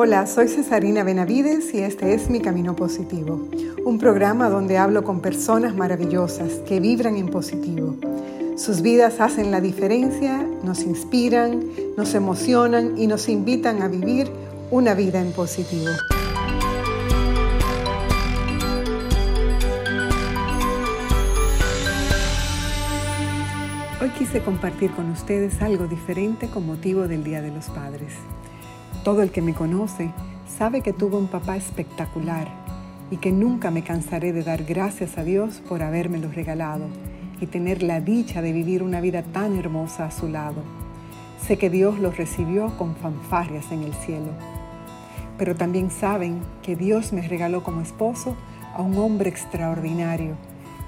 Hola, soy Cesarina Benavides y este es Mi Camino Positivo, un programa donde hablo con personas maravillosas que vibran en positivo. Sus vidas hacen la diferencia, nos inspiran, nos emocionan y nos invitan a vivir una vida en positivo. Hoy quise compartir con ustedes algo diferente con motivo del Día de los Padres. Todo el que me conoce sabe que tuve un papá espectacular y que nunca me cansaré de dar gracias a Dios por habérmelo regalado y tener la dicha de vivir una vida tan hermosa a su lado. Sé que Dios los recibió con fanfarrias en el cielo. Pero también saben que Dios me regaló como esposo a un hombre extraordinario,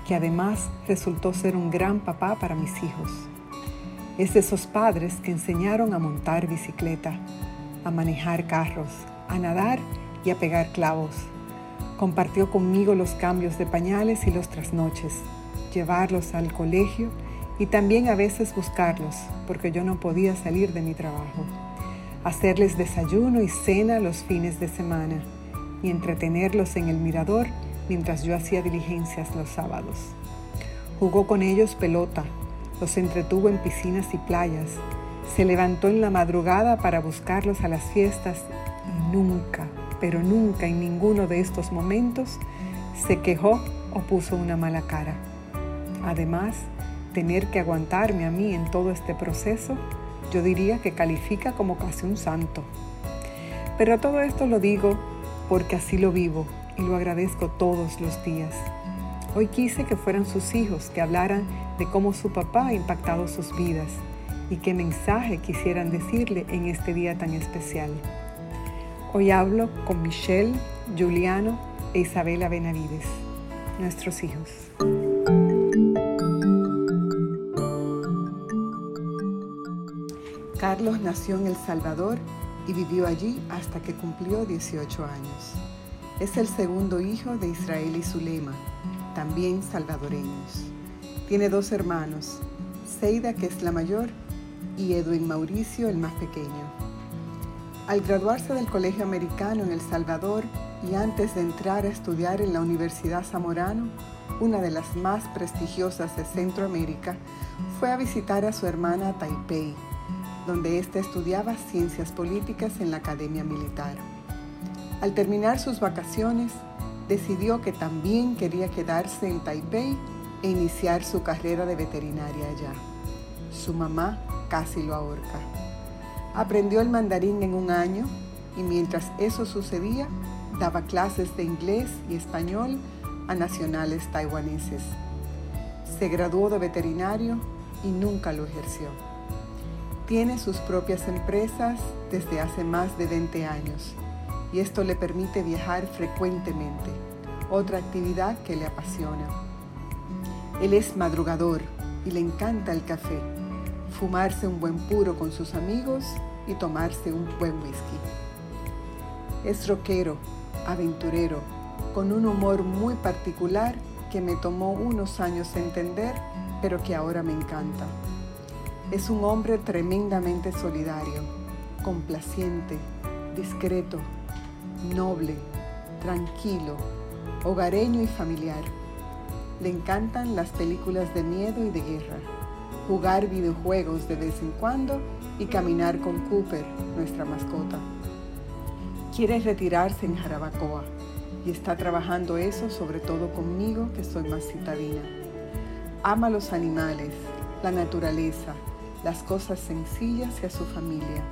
que además resultó ser un gran papá para mis hijos. Es de esos padres que enseñaron a montar bicicleta, a manejar carros, a nadar y a pegar clavos. Compartió conmigo los cambios de pañales y los trasnoches, llevarlos al colegio y también a veces buscarlos, porque yo no podía salir de mi trabajo. Hacerles desayuno y cena los fines de semana y entretenerlos en el mirador mientras yo hacía diligencias los sábados. Jugó con ellos pelota, los entretuvo en piscinas y playas, se levantó en la madrugada para buscarlos a las fiestas y nunca, pero nunca en ninguno de estos momentos se quejó o puso una mala cara. Además, tener que aguantarme a mí en todo este proceso, yo diría que califica como casi un santo. Pero todo esto lo digo porque así lo vivo y lo agradezco todos los días. Hoy quise que fueran sus hijos que hablaran de cómo su papá ha impactado sus vidas y qué mensaje quisieran decirle en este día tan especial. Hoy hablo con Michelle, Juliano e Isabela Benavides, nuestros hijos. Carlos nació en El Salvador y vivió allí hasta que cumplió 18 años. Es el segundo hijo de Israel y Zulema, también salvadoreños. Tiene dos hermanos, Seida, que es la mayor, y Edwin Mauricio, el más pequeño. Al graduarse del Colegio Americano en El Salvador y antes de entrar a estudiar en la Universidad Zamorano, una de las más prestigiosas de Centroamérica, fue a visitar a su hermana a Taipei, donde ésta estudiaba ciencias políticas en la Academia Militar. Al terminar sus vacaciones, decidió que también quería quedarse en Taipei e iniciar su carrera de veterinaria allá. Su mamá casi lo ahorca. Aprendió el mandarín en un año y mientras eso sucedía, daba clases de inglés y español a nacionales taiwaneses. Se graduó de veterinario y nunca lo ejerció. Tiene sus propias empresas desde hace más de 20 años y esto le permite viajar frecuentemente, otra actividad que le apasiona. Él es madrugador y le encanta el café, fumarse un buen puro con sus amigos y tomarse un buen whisky. Es rockero, aventurero, con un humor muy particular que me tomó unos años entender, pero que ahora me encanta. Es un hombre tremendamente solidario, complaciente, discreto, noble, tranquilo, hogareño y familiar. Le encantan las películas de miedo y de guerra, jugar videojuegos de vez en cuando y caminar con Cooper, nuestra mascota. Quiere retirarse en Jarabacoa y está trabajando eso sobre todo conmigo que soy más citadina. Ama los animales, la naturaleza, las cosas sencillas y a su familia.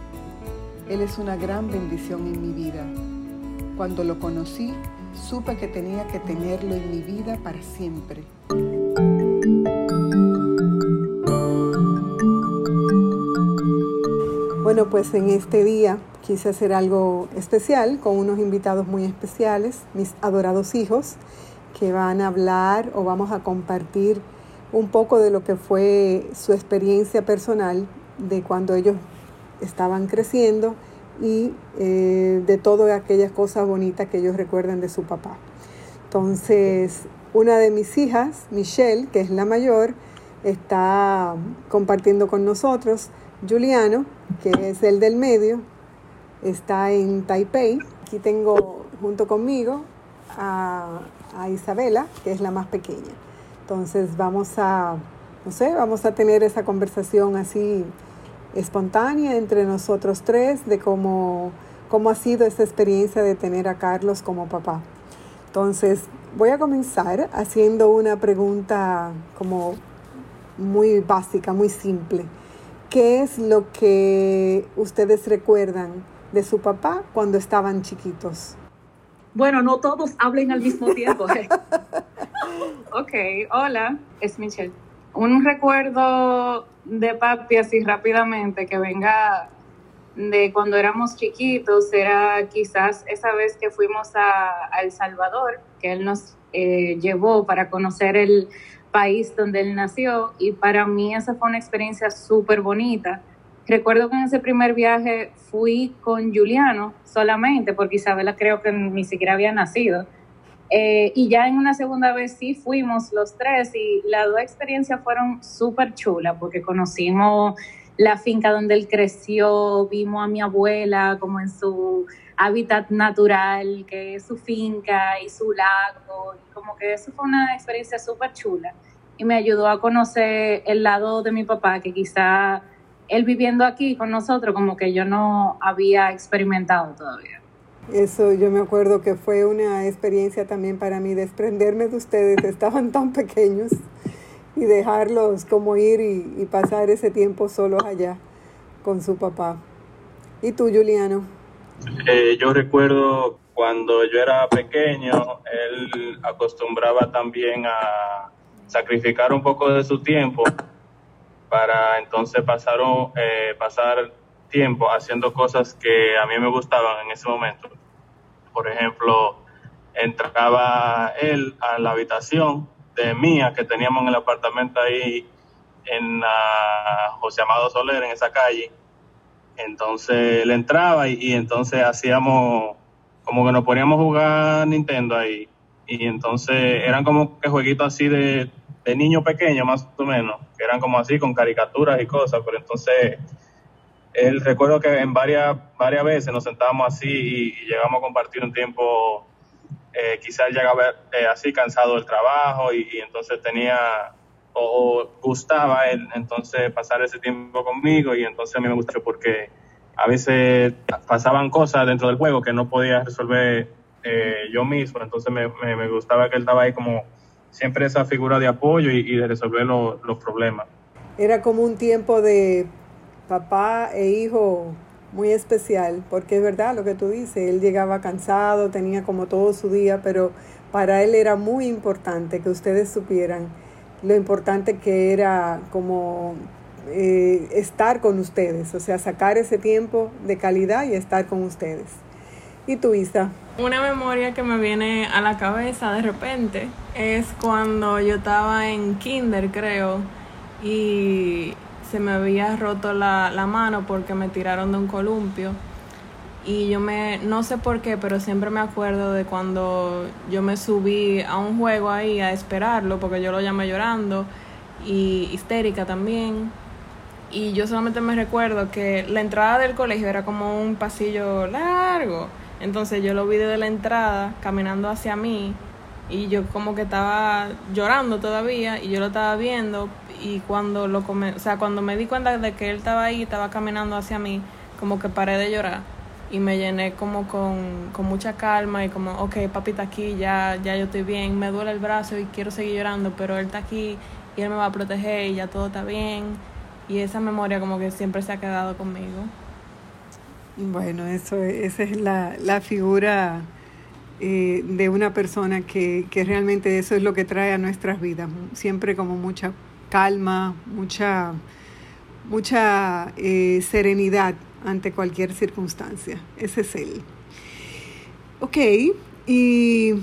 Él es una gran bendición en mi vida cuando lo conocí, supe que tenía que tenerlo en mi vida para siempre. Bueno, pues en este día quise hacer algo especial con unos invitados muy especiales, mis adorados hijos, que van a hablar o vamos a compartir un poco de lo que fue su experiencia personal de cuando ellos estaban creciendo y eh, de todas aquellas cosas bonitas que ellos recuerdan de su papá. Entonces, una de mis hijas, Michelle, que es la mayor, está compartiendo con nosotros. Juliano, que es el del medio, está en Taipei. Aquí tengo junto conmigo a, Isabela, que es la más pequeña. Entonces vamos a, no sé, vamos a tener esa conversación así espontánea entre nosotros tres de cómo, cómo ha sido esta experiencia de tener a Carlos como papá. Entonces, voy a comenzar haciendo una pregunta como muy básica, muy simple. ¿Qué es lo que ustedes recuerdan de su papá cuando estaban chiquitos? Bueno, no todos hablen al mismo tiempo. ¿eh? ok, hola, es Michelle. Un recuerdo de papi así rápidamente que venga de cuando éramos chiquitos era quizás esa vez que fuimos a, El Salvador, que él nos eh, llevó para conocer el país donde él nació y para mí esa fue una experiencia súper bonita. Recuerdo que en ese primer viaje fui con Juliano solamente, porque Isabela creo que ni siquiera había nacido. Eh, y ya en una segunda vez sí fuimos los tres y las dos experiencias fueron súper chulas porque conocimos la finca donde él creció, vimos a mi abuela como en su hábitat natural, que es su finca y su lago, y como que eso fue una experiencia súper chula y me ayudó a conocer el lado de mi papá que quizá él viviendo aquí con nosotros como que yo no había experimentado todavía. Eso yo me acuerdo que fue una experiencia también para mí desprenderme de ustedes, estaban tan pequeños y dejarlos como ir y, pasar ese tiempo solos allá con su papá. ¿Y tú, Juliano? Eh, yo recuerdo cuando yo era pequeño, él acostumbraba también a sacrificar un poco de su tiempo para entonces pasar, eh, pasar tiempo haciendo cosas que a mí me gustaban en ese momento. Por ejemplo, entraba él a la habitación de mía que teníamos en el apartamento ahí en José Amado Soler, en esa calle. Entonces él entraba y, entonces hacíamos como que nos poníamos a jugar Nintendo ahí. Y entonces eran como que jueguitos así de, de niño pequeño, más o menos, que eran como así con caricaturas y cosas, pero entonces él recuerdo que en varias, varias veces nos sentábamos así y, llegamos a compartir un tiempo eh, quizás llegaba eh, así cansado del trabajo y, entonces tenía o, gustaba él entonces pasar ese tiempo conmigo y entonces a mí me gustó porque a veces pasaban cosas dentro del juego que no podía resolver eh, yo mismo, entonces me, me, gustaba que él estaba ahí como siempre esa figura de apoyo y, de resolver los problemas. Era como un tiempo de papá e hijo muy especial, porque es verdad lo que tú dices, él llegaba cansado, tenía como todo su día, pero para él era muy importante que ustedes supieran lo importante que era como eh, estar con ustedes, o sea, sacar ese tiempo de calidad y estar con ustedes. ¿Y tú, Isa? Una memoria que me viene a la cabeza de repente es cuando yo estaba en kinder, creo, y se me había roto la, la mano porque me tiraron de un columpio. Y yo me, no sé por qué, pero siempre me acuerdo de cuando yo me subí a un juego ahí a esperarlo, porque yo lo llamé llorando y histérica también. Y yo solamente me recuerdo que la entrada del colegio era como un pasillo largo. Entonces yo lo vi desde la entrada, caminando hacia mí, y yo como que estaba llorando todavía, y yo lo estaba viendo, y cuando lo come, o sea, cuando me di cuenta de que él estaba ahí, estaba caminando hacia mí, como que paré de llorar y me llené como con, con mucha calma y como, ok, papi está aquí, ya, ya yo estoy bien, me duele el brazo y quiero seguir llorando, pero él está aquí y él me va a proteger y ya todo está bien. Y esa memoria como que siempre se ha quedado conmigo. Bueno, eso, esa es la, la figura eh, de una persona que, que realmente eso es lo que trae a nuestras vidas, siempre como mucha calma, mucha, mucha eh, serenidad ante cualquier circunstancia. Ese es él. Ok, y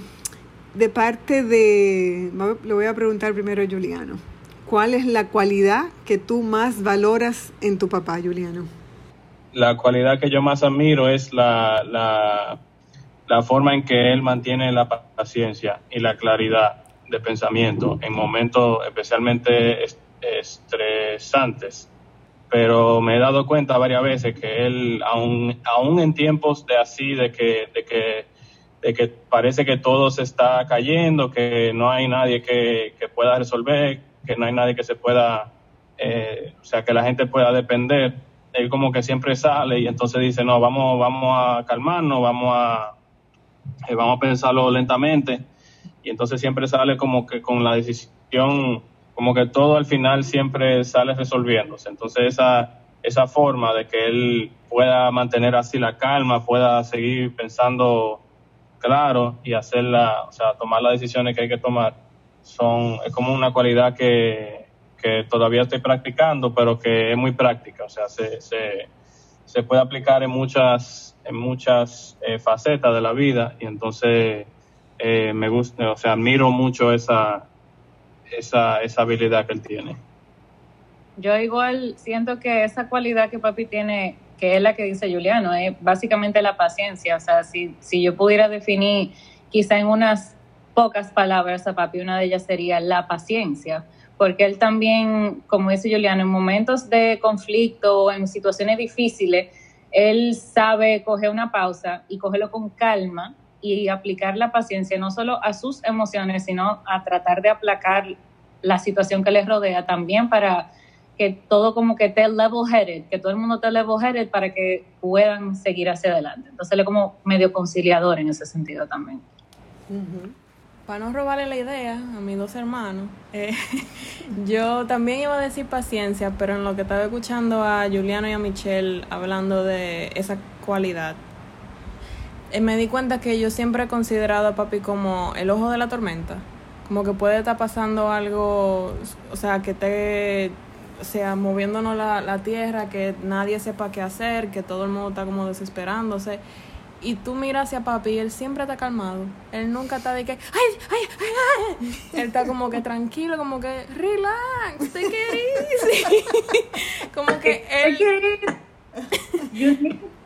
de parte de, le voy a preguntar primero a Juliano, ¿cuál es la cualidad que tú más valoras en tu papá, Juliano? La cualidad que yo más admiro es la, la, la forma en que él mantiene la paciencia y la claridad de pensamiento en momentos especialmente estresantes. Pero me he dado cuenta varias veces que él, aún, aún en tiempos de así, de que, de que, de que parece que todo se está cayendo, que no hay nadie que, que pueda resolver, que no hay nadie que se pueda, eh, o sea, que la gente pueda depender, él como que siempre sale y entonces dice, no, vamos, vamos a calmarnos, vamos a, eh, vamos a pensarlo lentamente. Y entonces siempre sale como que con la decisión como que todo al final siempre sale resolviéndose. Entonces esa, esa forma de que él pueda mantener así la calma, pueda seguir pensando claro y hacerla, o sea, tomar las decisiones que hay que tomar, son, es como una cualidad que, que todavía estoy practicando, pero que es muy práctica, o sea, se, se, se puede aplicar en muchas, en muchas eh, facetas de la vida y entonces eh, me gusta, o sea, admiro mucho esa, esa, esa habilidad que él tiene. Yo igual siento que esa cualidad que papi tiene, que es la que dice Juliano, es básicamente la paciencia. O sea, si, si yo pudiera definir quizá en unas pocas palabras a papi, una de ellas sería la paciencia. Porque él también, como dice Juliano, en momentos de conflicto o en situaciones difíciles, él sabe coger una pausa y cogerlo con calma y aplicar la paciencia no solo a sus emociones, sino a tratar de aplacar la situación que les rodea también para que todo como que esté level-headed, que todo el mundo esté level-headed para que puedan seguir hacia adelante. Entonces él es como medio conciliador en ese sentido también. Para no robarle la idea a mis dos hermanos, eh, yo también iba a decir paciencia, pero en lo que estaba escuchando a Juliano y a Michelle hablando de esa cualidad, me di cuenta que yo siempre he considerado a papi como el ojo de la tormenta. Como que puede estar pasando algo, o sea, que esté, o sea, moviéndonos la, la tierra, que nadie sepa qué hacer, que todo el mundo está como desesperándose. Y tú miras hacia papi y él siempre está calmado. Él nunca está de que, ay, ay, ay, ay. Él está como que tranquilo, como que, relax, take it easy. como que él...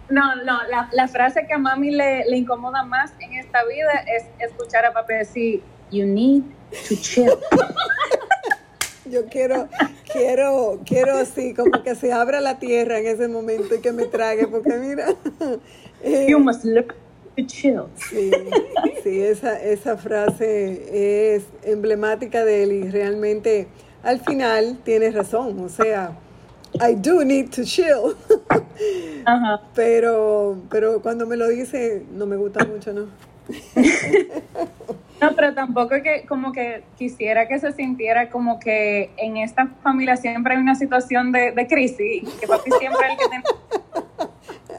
No, no, la, la, frase que a mami le, le, incomoda más en esta vida es escuchar a papi decir, you need to chill. Yo quiero, quiero, quiero así, como que se abra la tierra en ese momento y que me trague, porque mira. Eh, you must look to chill. Sí, sí esa, esa frase es emblemática de él y realmente al final tiene razón, o sea I do need to chill. Pero, pero cuando me lo dice, no me gusta mucho, ¿no? no, pero tampoco que como que quisiera que se sintiera como que en esta familia siempre hay una situación de, de crisis, que papi siempre el que tiene...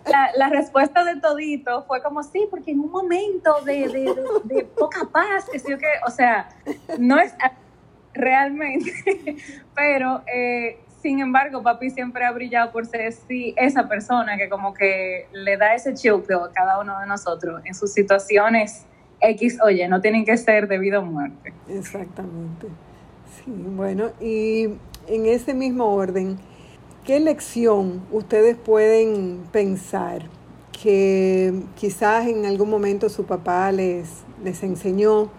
La, la, respuesta de todito fue como, sí, porque en un momento de, de, de, poca paz, que sí o que, o sea, no es realmente, pero eh, sin embargo, papi siempre ha brillado por ser sí, esa persona que como que le da ese chill a cada uno de nosotros en sus situaciones X, oye, no tienen que ser debido a muerte. Exactamente. Sí, bueno, y en ese mismo orden, ¿qué lección ustedes pueden pensar que quizás en algún momento su papá les, les enseñó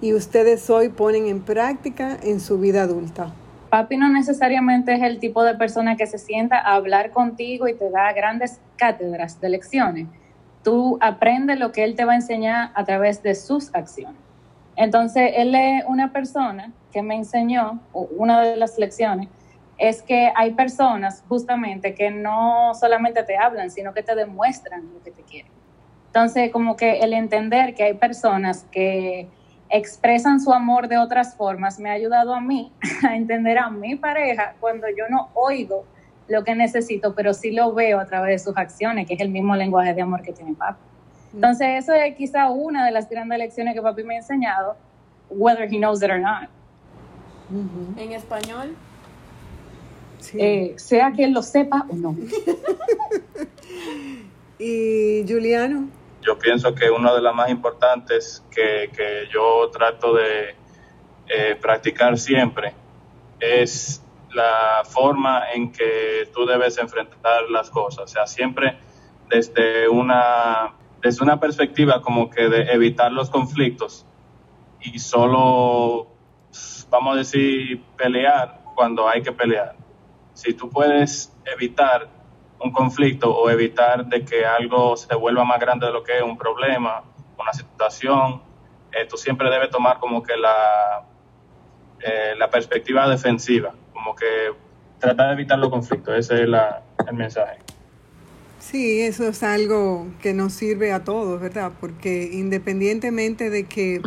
y ustedes hoy ponen en práctica en su vida adulta? Papi no necesariamente es el tipo de persona que se sienta a hablar contigo y te da grandes cátedras de lecciones. Tú aprendes lo que él te va a enseñar a través de sus acciones. Entonces, él es una persona que me enseñó, una de las lecciones, es que hay personas justamente que no solamente te hablan, sino que te demuestran lo que te quieren. Entonces, como que el entender que hay personas que expresan su amor de otras formas me ha ayudado a mí a entender a mi pareja cuando yo no oigo lo que necesito, pero sí lo veo a través de sus acciones, que es el mismo lenguaje de amor que tiene papi. Entonces, eso es quizá una de las grandes lecciones que papi me ha enseñado, whether he knows it or not. ¿En español? Eh, sea que él lo sepa o no. ¿Y Juliano? Yo pienso que una de las más importantes que, que yo trato de eh, practicar siempre es la forma en que tú debes enfrentar las cosas. O sea, siempre desde una, desde una perspectiva como que de evitar los conflictos y solo, vamos a decir, pelear cuando hay que pelear. si tú puedes evitar un conflicto o evitar de que algo se vuelva más grande de lo que es un problema, una situación, eh, tú siempre debes tomar como que la, eh, la perspectiva defensiva, como que tratar de evitar los conflictos, ese es la, el mensaje. Sí, eso es algo que nos sirve a todos, ¿verdad? Porque independientemente de que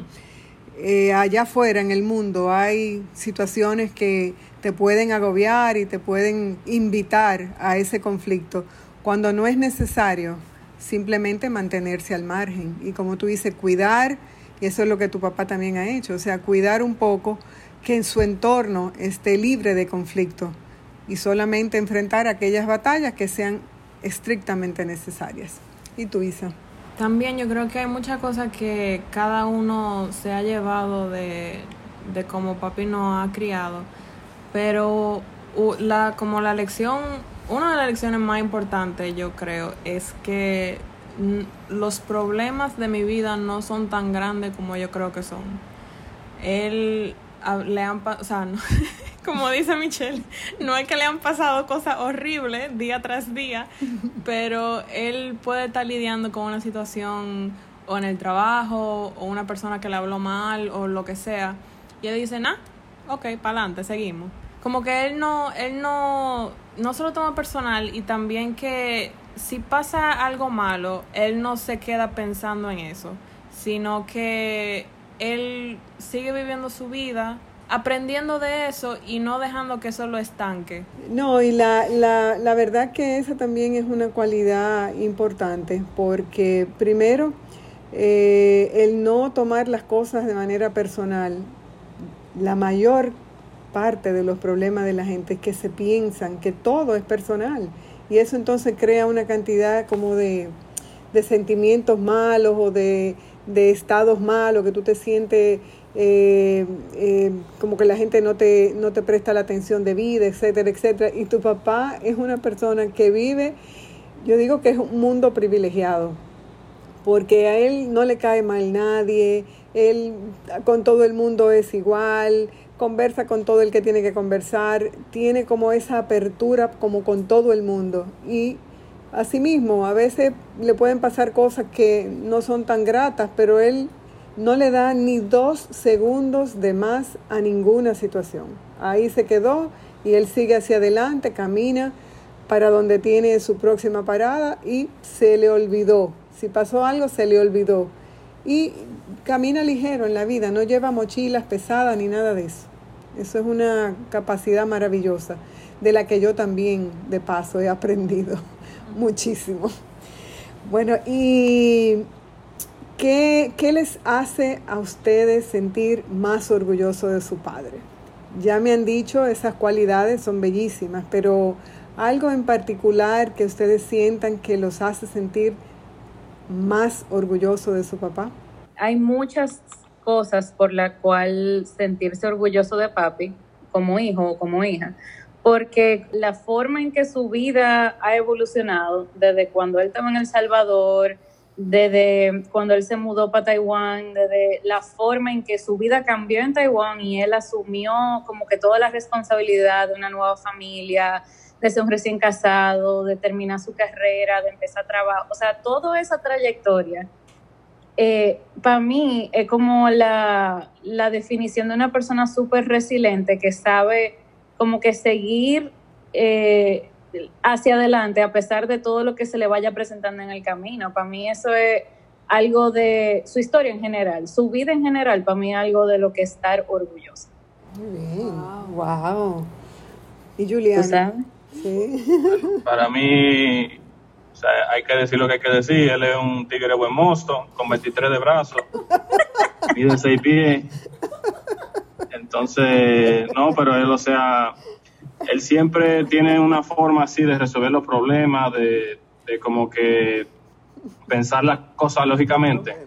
eh, allá afuera en el mundo hay situaciones que te pueden agobiar y te pueden invitar a ese conflicto, cuando no es necesario simplemente mantenerse al margen y como tú dices, cuidar, y eso es lo que tu papá también ha hecho, o sea, cuidar un poco que en su entorno esté libre de conflicto y solamente enfrentar aquellas batallas que sean estrictamente necesarias. ¿Y tú, Isa? También yo creo que hay muchas cosas que cada uno se ha llevado de, de cómo papi nos ha criado, pero la, como la lección, una de las lecciones más importantes yo creo es que los problemas de mi vida no son tan grandes como yo creo que son. Él le han o sea, como dice Michelle, no es que le han pasado cosas horribles día tras día, pero él puede estar lidiando con una situación o en el trabajo o una persona que le habló mal o lo que sea y él dice, nah, ok, para adelante, seguimos. Como que él no, él no, no se lo toma personal y también que si pasa algo malo, él no se queda pensando en eso, sino que él sigue viviendo su vida, aprendiendo de eso y no dejando que eso lo estanque. No, y la, la, la verdad que esa también es una cualidad importante, porque primero, eh, el no tomar las cosas de manera personal, la mayor parte de los problemas de la gente es que se piensan que todo es personal y eso entonces crea una cantidad como de, de sentimientos malos o de de estados malos, que tú te sientes eh, eh, como que la gente no te, no te presta la atención de vida, etcétera, etcétera. Y tu papá es una persona que vive, yo digo que es un mundo privilegiado, porque a él no le cae mal nadie, él con todo el mundo es igual, conversa con todo el que tiene que conversar, tiene como esa apertura como con todo el mundo. Y Asimismo, a veces le pueden pasar cosas que no son tan gratas, pero él no le da ni dos segundos de más a ninguna situación. Ahí se quedó y él sigue hacia adelante, camina para donde tiene su próxima parada y se le olvidó. Si pasó algo, se le olvidó. Y camina ligero en la vida, no lleva mochilas pesadas ni nada de eso. Eso es una capacidad maravillosa de la que yo también de paso he aprendido muchísimo. Bueno, ¿y qué, les hace a ustedes sentir más orgulloso de su padre? Ya me han dicho, esas cualidades son bellísimas, pero algo en particular que ustedes sientan que los hace sentir más orgulloso de su papá. Hay muchas cosas por las cuales sentirse orgulloso de papi como hijo o como hija porque la forma en que su vida ha evolucionado, desde cuando él estaba en El Salvador, desde cuando él se mudó para Taiwán, desde la forma en que su vida cambió en Taiwán y él asumió como que toda la responsabilidad de una nueva familia, de ser un recién casado, de terminar su carrera, de empezar a trabajar, o sea, toda esa trayectoria. Eh, para mí es como la, la definición de una persona súper resiliente que sabe como que seguir eh, hacia adelante a pesar de todo lo que se le vaya presentando en el camino. Para mí eso es algo de su historia en general, su vida en general, para mí es algo de lo que estar orgulloso. Muy bien, wow. ¿Y Juliana? Sí. Para mí, hay que decir lo que hay que decir, él es un tigre buen mosto, con 23 de brazos, mide 6 pies, entonces, no, pero él, o sea, él siempre tiene una forma así de resolver los problemas, de, como que pensar las cosas lógicamente.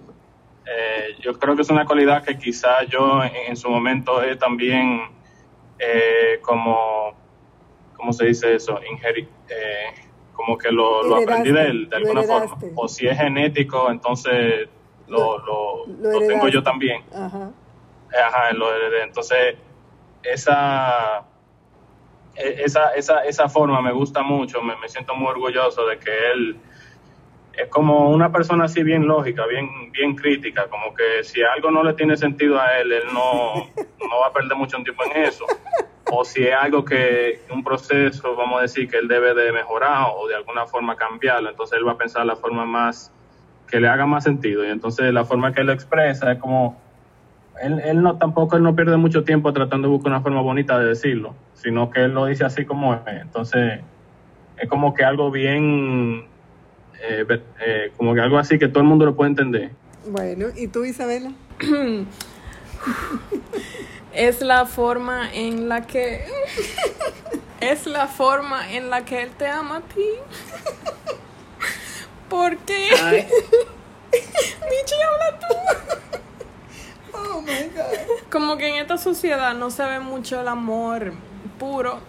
Eh, yo creo que es una cualidad que quizás yo en, su momento he también eh, como, ¿cómo se dice eso? Ingeri eh, como que lo, aprendí de él, de alguna forma. O si es genético, entonces lo, lo, lo tengo yo también. Ajá. Ajá, lo Entonces, esa, e, esa, esa, esa forma me gusta mucho, me, me siento muy orgulloso de que él es como una persona así bien lógica, bien, bien crítica, como que si algo no le tiene sentido a él, él no, no va a perder mucho tiempo en eso. O si es algo que, un proceso, vamos a decir, que él debe de mejorar o de alguna forma cambiarlo, entonces él va a pensar la forma más, que le haga más sentido. Y entonces la forma que él lo expresa es como, él, él no tampoco él no pierde mucho tiempo tratando de buscar una forma bonita de decirlo, sino que él lo dice así como es. Entonces es como que algo bien eh, eh, como que algo así que todo el mundo lo puede entender. Bueno, ¿y tú Isabela? es la forma en la que es la forma en la que él te ama a ti. Porque Michi habla tú. Oh. Como que en esta sociedad no se ve mucho el amor puro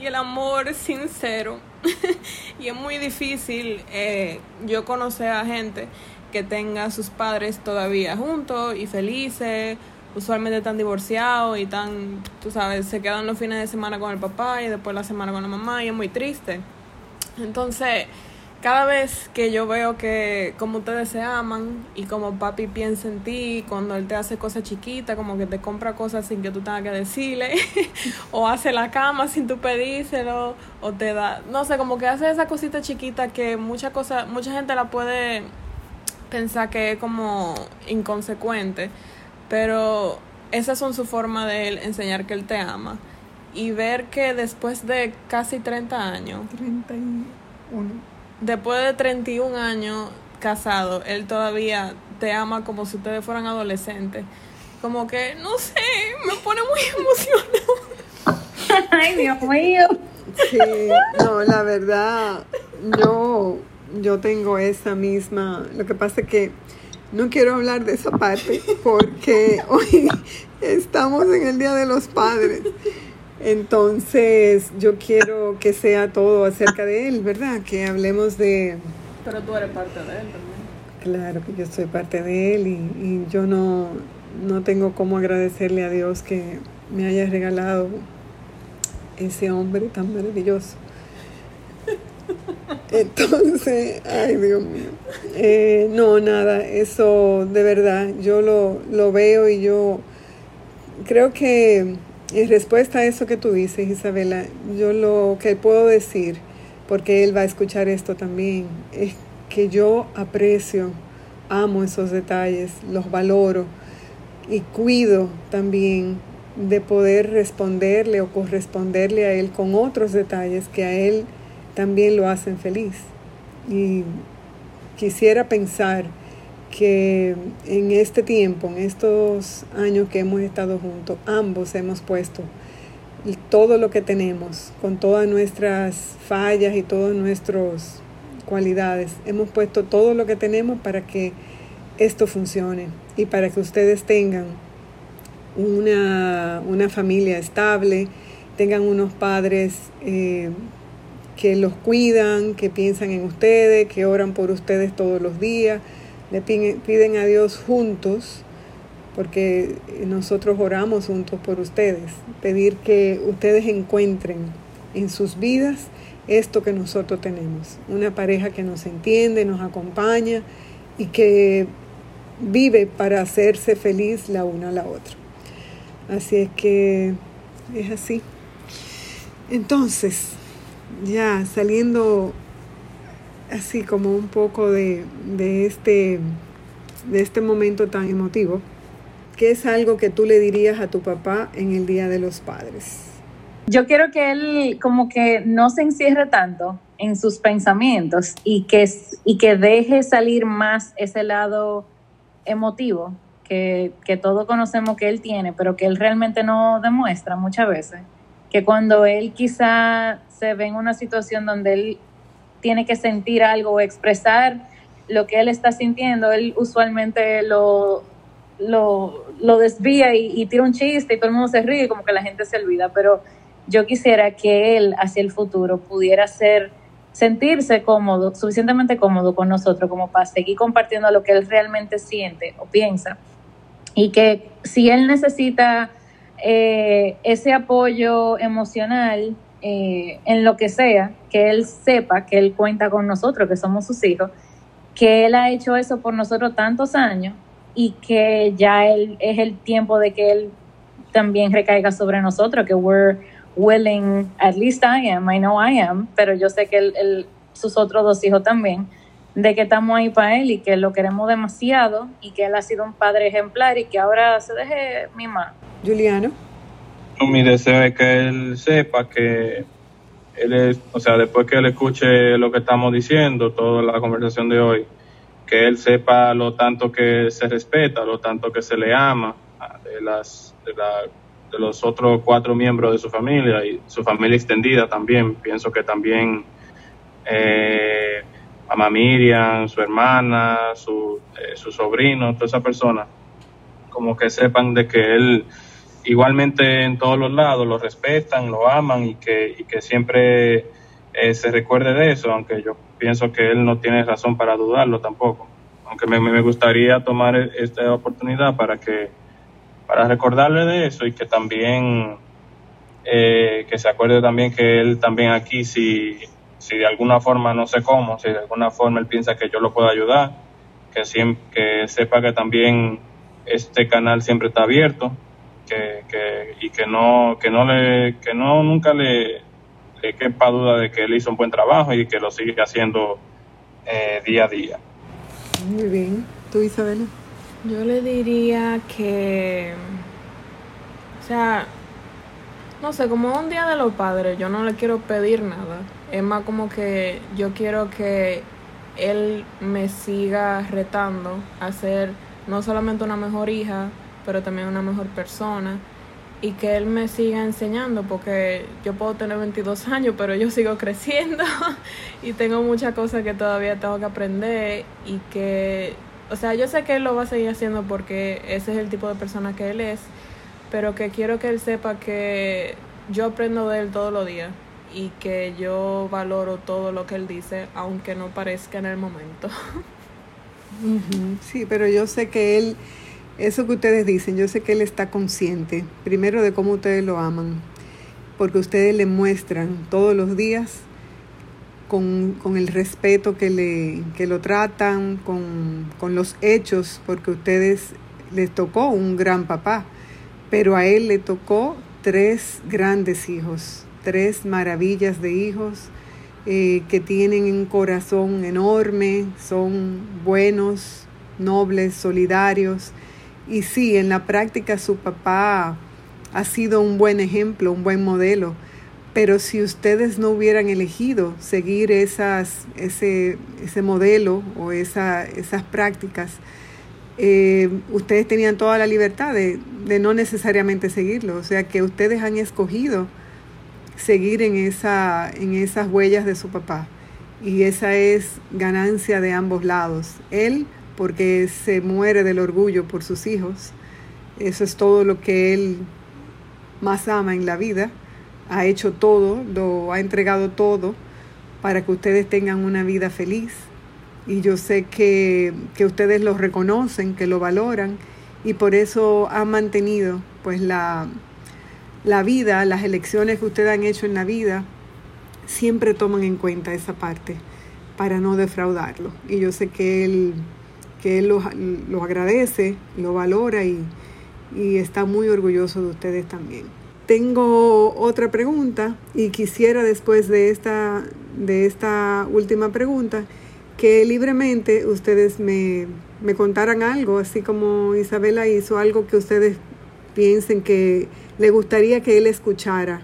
y el amor sincero. y es muy difícil eh, yo conocer a gente que tenga sus padres todavía juntos y felices. Usualmente están divorciados y están, tú sabes, se quedan los fines de semana con el papá y después la semana con la mamá y es muy triste. Entonces, cada vez que yo veo que como ustedes se aman y como papi piensa en ti, cuando él te hace cosas chiquitas, como que te compra cosas sin que tú tengas que decirle, o hace la cama sin tú pedírselo, o te da, no sé, como que hace esa cosita chiquita que mucha cosa, mucha gente la puede pensar que es como inconsecuente, pero esas son su forma de él enseñar que él te ama. Y ver que después de casi 30 años, 31 después de 31 años casado, él todavía te ama como si ustedes fueran adolescentes. Como que, no sé, me pone muy emocionado. Ay, Dios mío. Sí, no, la verdad, yo, yo tengo esa misma. Lo que pasa es que no quiero hablar de esa parte porque hoy estamos en el Día de los Padres. Entonces, yo quiero que sea todo acerca de él, ¿verdad? Que hablemos de... Pero tú eres parte de él también. Claro que yo soy parte de él y, y yo no, no tengo cómo agradecerle a Dios que me haya regalado ese hombre tan maravilloso. Entonces, ay Dios mío. Eh, no, nada, eso de verdad, yo lo, lo veo y yo creo que en respuesta a eso que tú dices, Isabela, yo lo que puedo decir, porque él va a escuchar esto también, es que yo aprecio, amo esos detalles, los valoro y cuido también de poder responderle o corresponderle a él con otros detalles que a él también lo hacen feliz. Y quisiera pensar que en este tiempo, en estos años que hemos estado juntos, ambos hemos puesto todo lo que tenemos, con todas nuestras fallas y todas nuestras cualidades, hemos puesto todo lo que tenemos para que esto funcione y para que ustedes tengan una, una familia estable, tengan unos padres eh, que los cuidan, que piensan en ustedes, que oran por ustedes todos los días le piden a Dios juntos, porque nosotros oramos juntos por ustedes, pedir que ustedes encuentren en sus vidas esto que nosotros tenemos, una pareja que nos entiende, nos acompaña y que vive para hacerse feliz la una a la otra. Así es que es así. Entonces, ya saliendo así como un poco de, de, este, de este momento tan emotivo, ¿qué es algo que tú le dirías a tu papá en el Día de los Padres? Yo quiero que él como que no se encierre tanto en sus pensamientos y que, y que deje salir más ese lado emotivo que, que todos conocemos que él tiene, pero que él realmente no demuestra muchas veces. Que cuando él quizá se ve en una situación donde él tiene que sentir algo o expresar lo que él está sintiendo, él usualmente lo, lo, desvía y, tira un chiste y todo el mundo se ríe, como que la gente se olvida, pero yo quisiera que él hacia el futuro pudiera ser, sentirse cómodo, suficientemente cómodo con nosotros como para seguir compartiendo lo que él realmente siente o piensa. Y que si él necesita eh, ese apoyo emocional, eh, en lo que sea, que él sepa que él cuenta con nosotros, que somos sus hijos, que él ha hecho eso por nosotros tantos años y que ya él, es el tiempo de que él también recaiga sobre nosotros, que we're willing, at least I am, I know I am, pero yo sé que él, sus otros dos hijos también, de que estamos ahí para él y que lo queremos demasiado y que él ha sido un padre ejemplar y que ahora se deje mimar. Juliano. Mi deseo es que él sepa que él es, o sea, después que él escuche lo que estamos diciendo, toda la conversación de hoy, que él sepa lo tanto que se respeta, lo tanto que se le ama de las de, la, de los otros cuatro miembros de su familia y su familia extendida también. Pienso que también eh, mamá Miriam, su hermana, su, eh, su sobrino, toda esa persona, como que sepan de que él igualmente en todos los lados lo respetan, lo aman y que, y que siempre eh, se recuerde de eso, aunque yo pienso que él no tiene razón para dudarlo tampoco. Aunque me, me gustaría tomar esta oportunidad para que para recordarle de eso y que también eh, que se acuerde también que él también aquí si, si de alguna forma no sé cómo, si de alguna forma él piensa que yo lo puedo ayudar, que siempre que sepa que también este canal siempre está abierto, que, que, y que no que no le que no nunca le, le quepa duda de que él hizo un buen trabajo y que lo sigue haciendo eh, día a día. Muy bien, tú Isabela. Yo le diría que, o sea, no sé, como un día de los padres, yo no le quiero pedir nada. Es más como que yo quiero que él me siga retando a ser no solamente una mejor hija, pero también una mejor persona. Y que él me siga enseñando, porque yo puedo tener 22 años, pero yo sigo creciendo y tengo muchas cosas que todavía tengo que aprender y que o sea, yo sé que él lo va a seguir haciendo porque ese es el tipo de persona que él es, pero que quiero que él sepa que yo aprendo de él todos los días y que yo valoro todo lo que él dice, aunque no parezca en el momento. Sí, pero yo sé que él, eso que ustedes dicen, yo sé que él está consciente, primero de cómo ustedes lo aman, porque ustedes le muestran todos los días con, con el respeto que, le, que lo tratan, con, con los hechos, porque ustedes les tocó un gran papá, pero a él le tocó tres grandes hijos, tres maravillas de hijos eh, que tienen un corazón enorme, son buenos, nobles, solidarios. Y sí, en la práctica su papá ha sido un buen ejemplo, un buen modelo pero si ustedes no hubieran elegido seguir esas, ese, modelo o esa, esas prácticas, eh, ustedes tenían toda la libertad de, de, no necesariamente seguirlo. O sea que ustedes han escogido seguir en, esa, en esas huellas de su papá. Y esa es ganancia de ambos lados. Él, porque se muere del orgullo por sus hijos. Eso es todo lo que él más ama en la vida ha hecho todo, lo ha entregado todo para que ustedes tengan una vida feliz. Y yo sé que, que ustedes lo reconocen, que lo valoran y por eso han mantenido pues la, la vida, las elecciones que ustedes han hecho en la vida, siempre toman en cuenta esa parte para no defraudarlo. Y yo sé que él, que él lo, agradece, lo valora y, y está muy orgulloso de ustedes también. Tengo otra pregunta y quisiera después de esta, de esta última pregunta que libremente ustedes me, me contaran algo, así como Isabela hizo, algo que ustedes piensen que le gustaría que él escuchara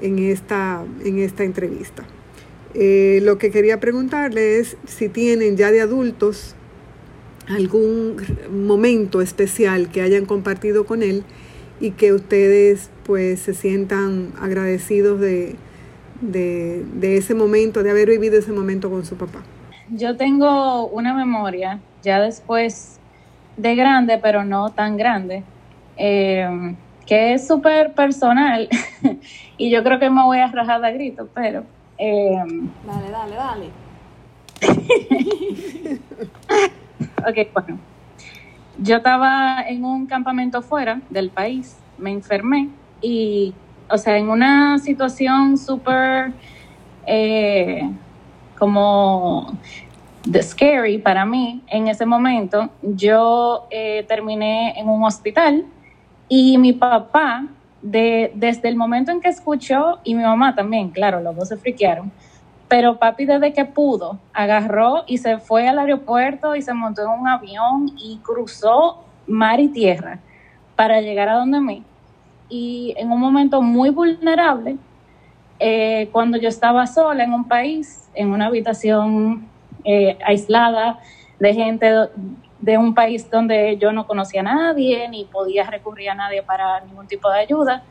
en esta, en esta entrevista. Eh, lo que quería preguntarle es si tienen ya de adultos algún momento especial que hayan compartido con él y que ustedes pues se sientan agradecidos de, de, ese momento, de haber vivido ese momento con su papá. Yo tengo una memoria ya después de grande, pero no tan grande, eh, que es súper personal y yo creo que me voy a rajar de grito, pero... Eh, dale, dale, dale. ok, bueno. Yo estaba en un campamento fuera del país, me enfermé y o sea, en una situación súper eh, como scary para mí en ese momento, yo eh, terminé en un hospital y mi papá, de, desde el momento en que escuchó, y mi mamá también, claro, los dos se friquearon, pero papi desde que pudo, agarró y se fue al aeropuerto y se montó en un avión y cruzó mar y tierra para llegar a donde mí. Y en un momento muy vulnerable, eh, cuando yo estaba sola en un país, en una habitación eh, aislada de gente de un país donde yo no conocía a nadie ni podía recurrir a nadie para ningún tipo de ayuda.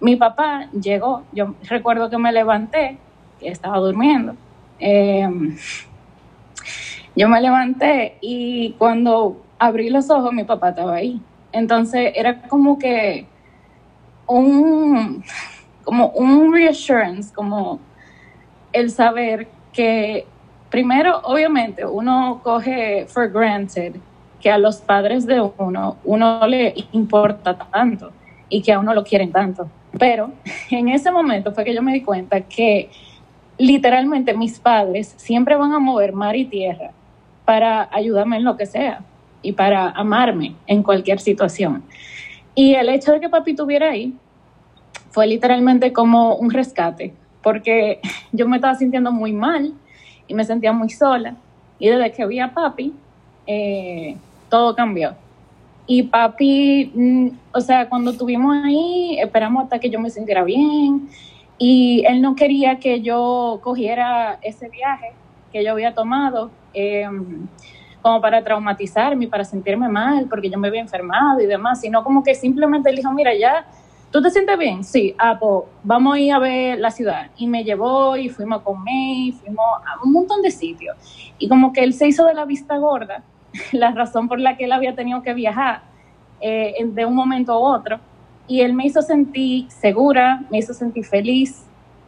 Mi papá llegó, yo recuerdo que me levanté, que estaba durmiendo. Em, yo me levanté y cuando abrí los ojos mi papá estaba ahí. Entonces era como que un, como un reassurance, como el saber que primero, obviamente, uno coge for granted que a los padres de uno, uno le importa tanto y que a uno lo quieren tanto. Pero en ese momento fue que yo me di cuenta que literalmente mis padres siempre van a mover mar y tierra para ayudarme en lo que sea y para amarme en cualquier situación. Y el hecho de que papi estuviera ahí fue literalmente como un rescate, porque yo me estaba sintiendo muy mal y me sentía muy sola. Y desde que vi a papi, eh, todo cambió. Y papi, mm, o sea, cuando estuvimos ahí, esperamos hasta que yo me sintiera bien. Y él no quería que yo cogiera ese viaje que yo había tomado em, como para traumatizarme, para sentirme mal, porque yo me había enfermado y demás, sino como que simplemente él dijo, mira, ya ¿Tú te sientes bien? Sí, ah, pues vamos a ir a ver la ciudad. Y me llevó y fuimos a comer, fuimos a un montón de sitios. Y como que él se hizo de la vista gorda, la razón por la que él había tenido que viajar eh, de un momento a otro. Y él me hizo sentir segura, me hizo sentir feliz,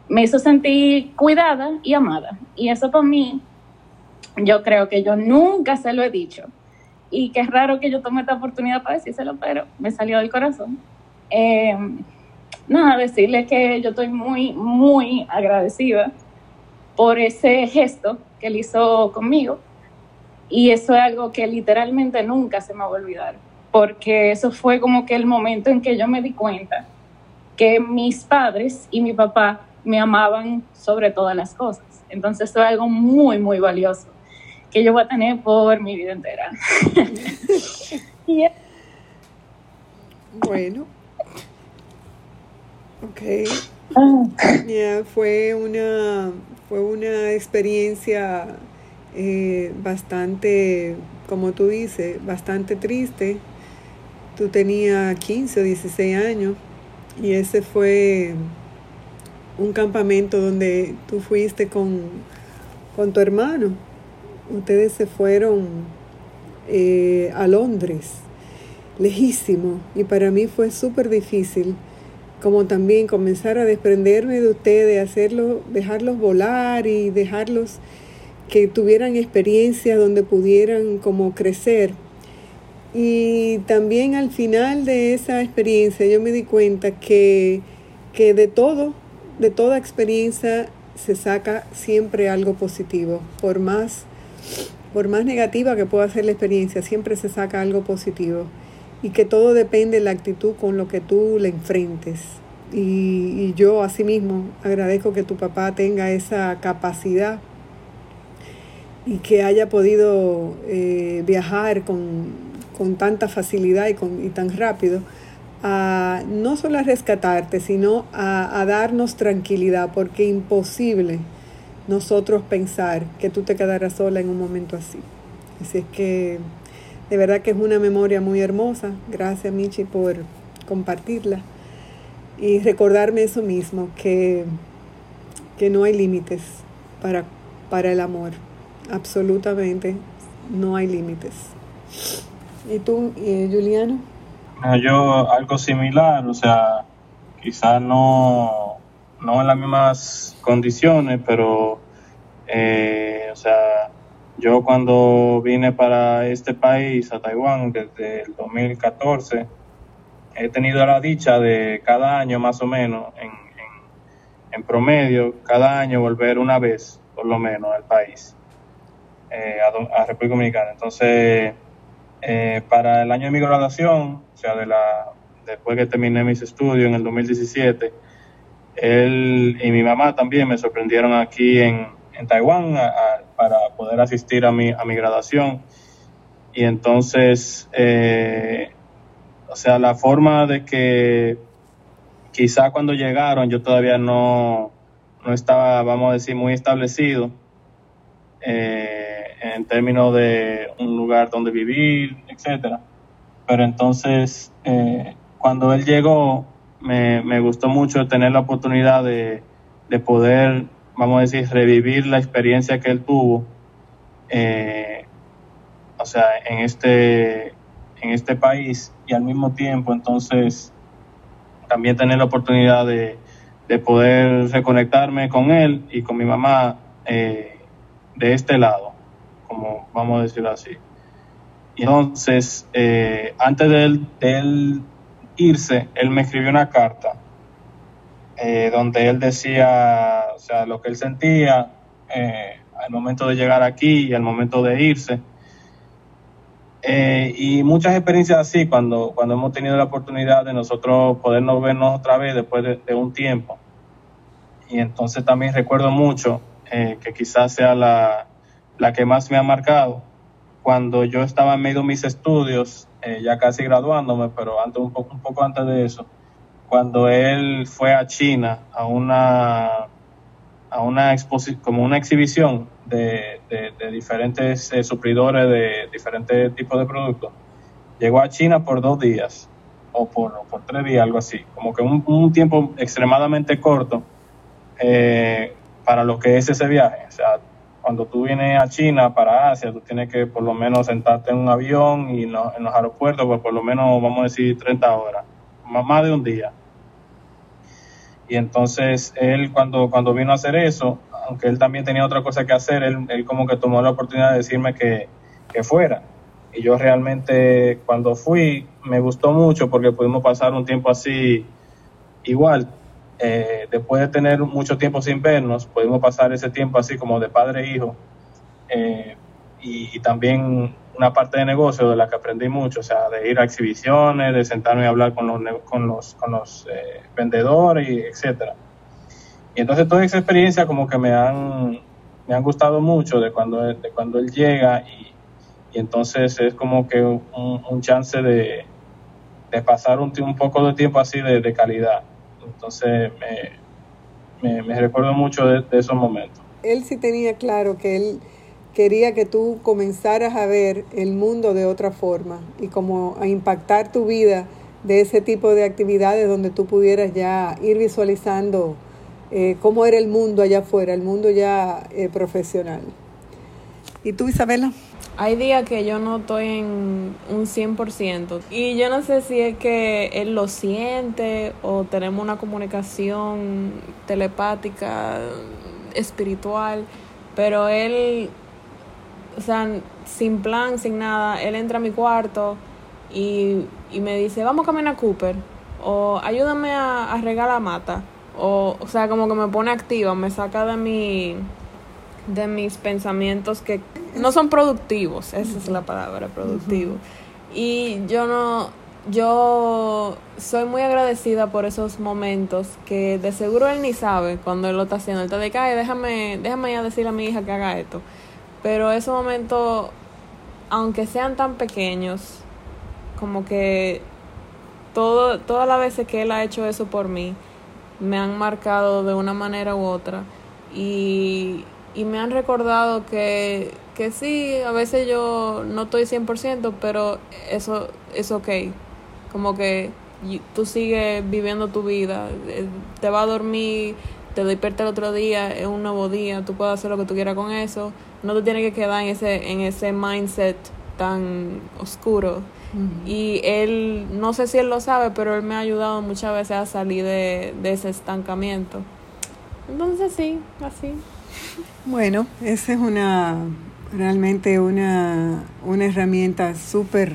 me hizo sentir cuidada y amada. Y eso para mí, yo creo que yo nunca se lo he dicho. Y que es raro que yo tome esta oportunidad para decírselo, pero me salió del corazón. Eh, nada, decirle que yo estoy muy, muy agradecida por ese gesto que él hizo conmigo. Y eso es algo que literalmente nunca se me va a olvidar, porque eso fue como que el momento en que yo me di cuenta que mis padres y mi papá me amaban sobre todas las cosas. Entonces eso es algo muy, muy valioso que yo voy a tener por mi vida entera. Bueno, Ok. fue, una, fue una experiencia eh, bastante, como tú dices, bastante triste. Tú tenías 15 o 16 años y ese fue un campamento donde tú fuiste con, con tu hermano. Ustedes se fueron eh, a Londres, lejísimo, y para mí fue súper difícil como también comenzar a desprenderme de ustedes, hacerlo, dejarlos volar y dejarlos que tuvieran experiencias donde pudieran como crecer. Y también al final de esa experiencia yo me di cuenta que, que de todo, de toda experiencia se saca siempre algo positivo. Por más, por más negativa que pueda ser la experiencia, siempre se saca algo positivo y que todo depende de la actitud con lo que tú le enfrentes. Y, y yo asimismo agradezco que tu papá tenga esa capacidad y que haya podido eh, viajar con, con, tanta facilidad y, con, y tan rápido, a, no solo a rescatarte, sino a, a darnos tranquilidad, porque imposible nosotros pensar que tú te quedaras sola en un momento así. Así es que de verdad que es una memoria muy hermosa. Gracias Michi por compartirla y recordarme eso mismo, que, que no hay límites para, para el amor. Absolutamente no hay límites. ¿Y tú, eh, Juliano? Yo algo similar, o sea, quizás no, no en las mismas condiciones, pero, eh, o sea, yo cuando vine para este país, a Taiwán, desde el 2014, he tenido la dicha de cada año más o menos, en, en, promedio, cada año volver una vez, por lo menos, al país, eh, a, República Dominicana. Entonces, eh, para el año de mi graduación, o sea, de la, después que terminé mis estudios en el 2017, él y mi mamá también me sorprendieron aquí en, en Taiwán para poder asistir a mi, a mi graduación. Y entonces, eh, o sea, la forma de que quizá cuando llegaron yo todavía no, no estaba, vamos a decir, muy establecido eh, en términos de un lugar donde vivir, etcétera. Pero entonces, eh, cuando él llegó, me, me, gustó mucho tener la oportunidad de, de, poder, vamos a decir, revivir la experiencia que él tuvo, eh, o sea, en este, en este país y al mismo tiempo, entonces, también tener la oportunidad de, de poder reconectarme con él y con mi mamá eh, de este lado, como vamos a decirlo así. Y entonces, eh, antes de él, de él irse, él me escribió una carta eh, donde él decía, o sea, lo que él sentía eh, al momento de llegar aquí y al momento de irse. Y muchas experiencias así cuando, cuando hemos tenido la oportunidad de nosotros podernos vernos otra vez después de, un tiempo. Y entonces también recuerdo mucho, que quizás sea la, la que más me ha marcado, cuando yo estaba en medio de mis estudios, eh, ya casi graduándome, pero antes un poco, un poco antes de eso, cuando él fue a China a una a una como una exhibición de, de, diferentes eh, supridores de diferentes tipos de productos. Llegó a China por dos días o por, por tres días, algo así, como que un, un tiempo extremadamente corto eh, para lo que es ese viaje. O sea, cuando tú vienes a China para Asia, tú tienes que por lo menos sentarte en un avión y en los aeropuertos, pues por lo menos, vamos a decir, 30 horas, más de un día. Y entonces él cuando, cuando vino a hacer eso, aunque él también tenía otra cosa que hacer, él, él como que tomó la oportunidad de decirme que, que fuera. Y yo realmente cuando fui me gustó mucho porque pudimos pasar un tiempo así igual, eh, después de tener mucho tiempo sin vernos, pudimos pasar ese tiempo así como de padre e hijo. Eh, y, también una parte de negocio de la que aprendí mucho, o sea, de ir a exhibiciones, de sentarme a hablar con los, con los, con los eh, vendedores, y etcétera. Y entonces toda esa experiencia como que me han, me han gustado mucho de cuando, de cuando él llega y, y entonces es como que un, un chance de, de pasar un, un, poco de tiempo así de, de calidad. Entonces me, me, recuerdo mucho de, esos momentos. Él sí tenía claro que él quería que tú comenzaras a ver el mundo de otra forma y como a impactar tu vida de ese tipo de actividades donde tú pudieras ya ir visualizando eh, cómo era el mundo allá afuera, el mundo ya eh, profesional. ¿Y tú, Isabela? Hay días que yo no estoy en un 100% y yo no sé si es que él lo siente o tenemos una comunicación telepática, espiritual, pero él, o sea, sin plan, sin nada, él entra a mi cuarto y, y me dice, vamos a caminar a Cooper o ayúdame a, a regar la mata. O, o sea, como que me pone activa, me saca de mi de mis pensamientos que no son productivos, esa es la palabra, productivo. Y yo no, yo soy muy agradecida por esos momentos que de seguro él ni sabe cuando él lo está haciendo. Él está de cae, déjame, déjame ya decirle a mi hija que haga esto. Pero esos momentos, aunque sean tan pequeños, como que todo, todas las veces que él ha hecho eso por mí, me han marcado de una manera u otra. Y y me han recordado que, que sí, a veces yo no estoy 100%, pero eso es ok. Como que tú sigues viviendo tu vida, eh, te va a dormir, te despierta el otro día, es un nuevo día, tú puedes hacer lo que tú quieras con eso, no te tienes que quedar en ese, en ese mindset tan oscuro. Y él, no sé si él lo sabe, pero él me ha ayudado muchas veces a salir de, de ese estancamiento. Entonces sí, así. Bueno, esa es una realmente una, una herramienta súper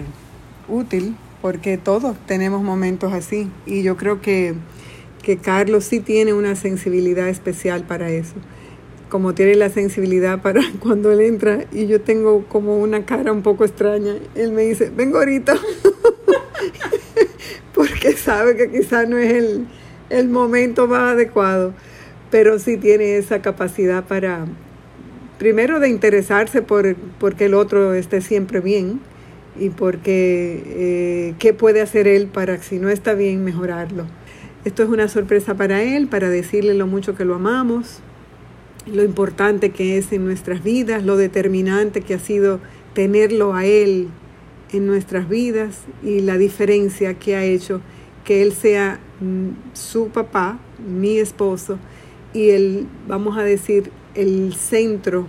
útil porque todos tenemos momentos así y yo creo que, que Carlos sí tiene una sensibilidad especial para eso. Como tiene la sensibilidad para cuando él entra y yo tengo como una cara un poco extraña, él me dice, vengo ahorita, porque sabe que quizás no es el, el, momento más adecuado, pero sí tiene esa capacidad para, primero de interesarse por porque el otro esté siempre bien y porque eh, qué puede hacer él para, si no está bien, mejorarlo. Esto es una sorpresa para él, para decirle lo mucho que lo amamos, lo importante que es en nuestras vidas, lo determinante que ha sido tenerlo a Él en nuestras vidas y la diferencia que ha hecho que Él sea mm, su papá, mi esposo, y Él, vamos a decir, el centro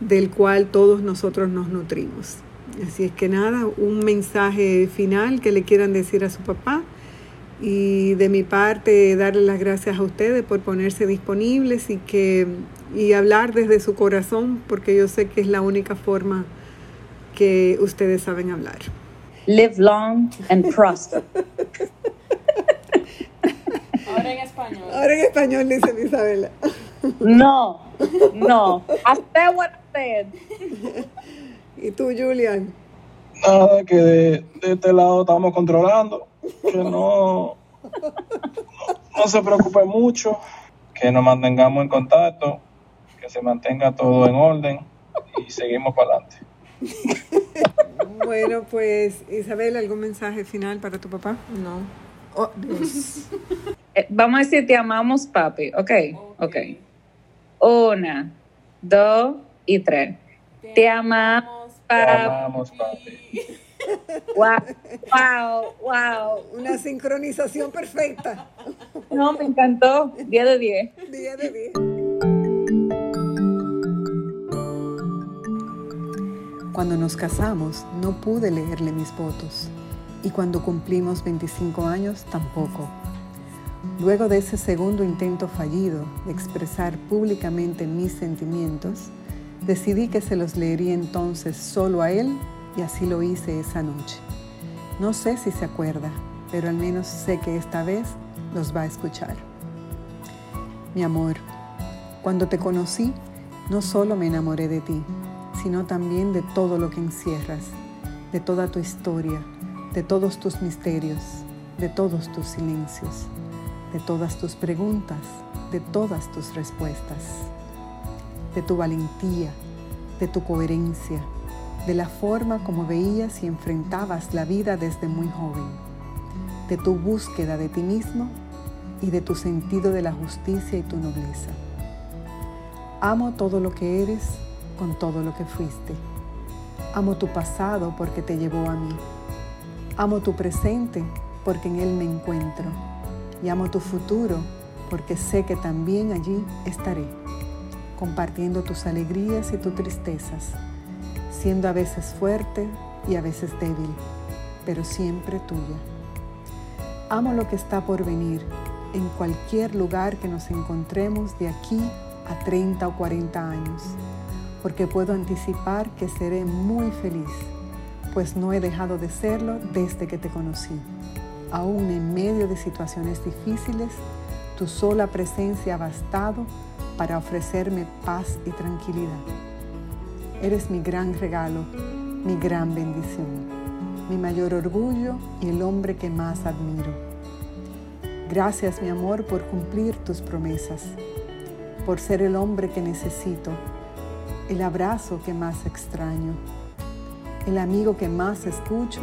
del cual todos nosotros nos nutrimos. Así es que nada, un mensaje final que le quieran decir a su papá y de mi parte darle las gracias a ustedes por ponerse disponibles y que y hablar desde su corazón porque yo sé que es la única forma que ustedes saben hablar. Live long and prosper. Ahora en español. Ahora en español dice Isabela. No, no. I said what I said. ¿Y tú, Julian? Nada, que de, de este lado estamos controlando que no, no, se preocupe mucho, que nos mantengamos en contacto, que se mantenga todo en orden y seguimos para adelante. Bueno, pues Isabel, ¿algún mensaje final para tu papá? No. Oh, eh, vamos a decir te amamos, papi. Ok, ok. Una, dos y tres. Te, amamos, papi. Te amamos, papi. Wow, wow, wow. Una sincronización perfecta. No, me encantó. Día de 10. Día de 10. Cuando nos casamos, no pude leerle mis votos. Y cuando cumplimos 25 años, tampoco. Luego de ese segundo intento fallido de expresar públicamente mis sentimientos, decidí que se los leería entonces solo a él y así lo hice esa noche. No sé si se acuerda, pero al menos sé que esta vez los va a escuchar. Mi amor, cuando te conocí, no solo me enamoré de ti, sino también de todo lo que encierras, de toda tu historia, de todos tus misterios, de todos tus silencios, de todas tus preguntas, de todas tus respuestas, de tu valentía, de tu coherencia, de la forma como veías y enfrentabas la vida desde muy joven, de tu búsqueda de ti mismo y de tu sentido de la justicia y tu nobleza. Amo todo lo que eres con todo lo que fuiste. Amo tu pasado porque te llevó a mí. Amo tu presente porque en él me encuentro. Y amo tu futuro porque sé que también allí estaré, compartiendo tus alegrías y tus tristezas siendo a veces fuerte y a veces débil, pero siempre tuya. Amo lo que está por venir en cualquier lugar que nos encontremos de aquí a 30 o 40 años, porque puedo anticipar que seré muy feliz, pues no he dejado de serlo desde que te conocí. Aún en medio de situaciones difíciles, tu sola presencia ha bastado para ofrecerme paz y tranquilidad. Eres mi gran regalo, mi gran bendición, mi mayor orgullo y el hombre que más admiro. Gracias, mi amor, por cumplir tus promesas, por ser el hombre que necesito, el abrazo que más extraño, el amigo que más escucho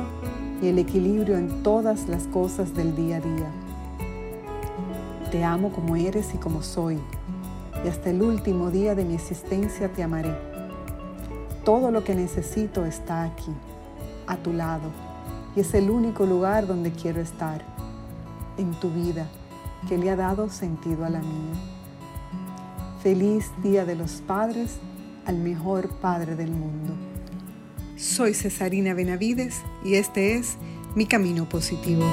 y el equilibrio en todas las cosas del día a día. Te amo como eres y como soy, y hasta el último día de mi existencia te amaré todo lo que necesito está aquí, a tu lado, y es el único lugar donde quiero estar, en tu vida, que le ha dado sentido a la mía. Feliz Día de los Padres al mejor Padre del mundo. Soy Cesarina Benavides y este es Mi Camino Positivo.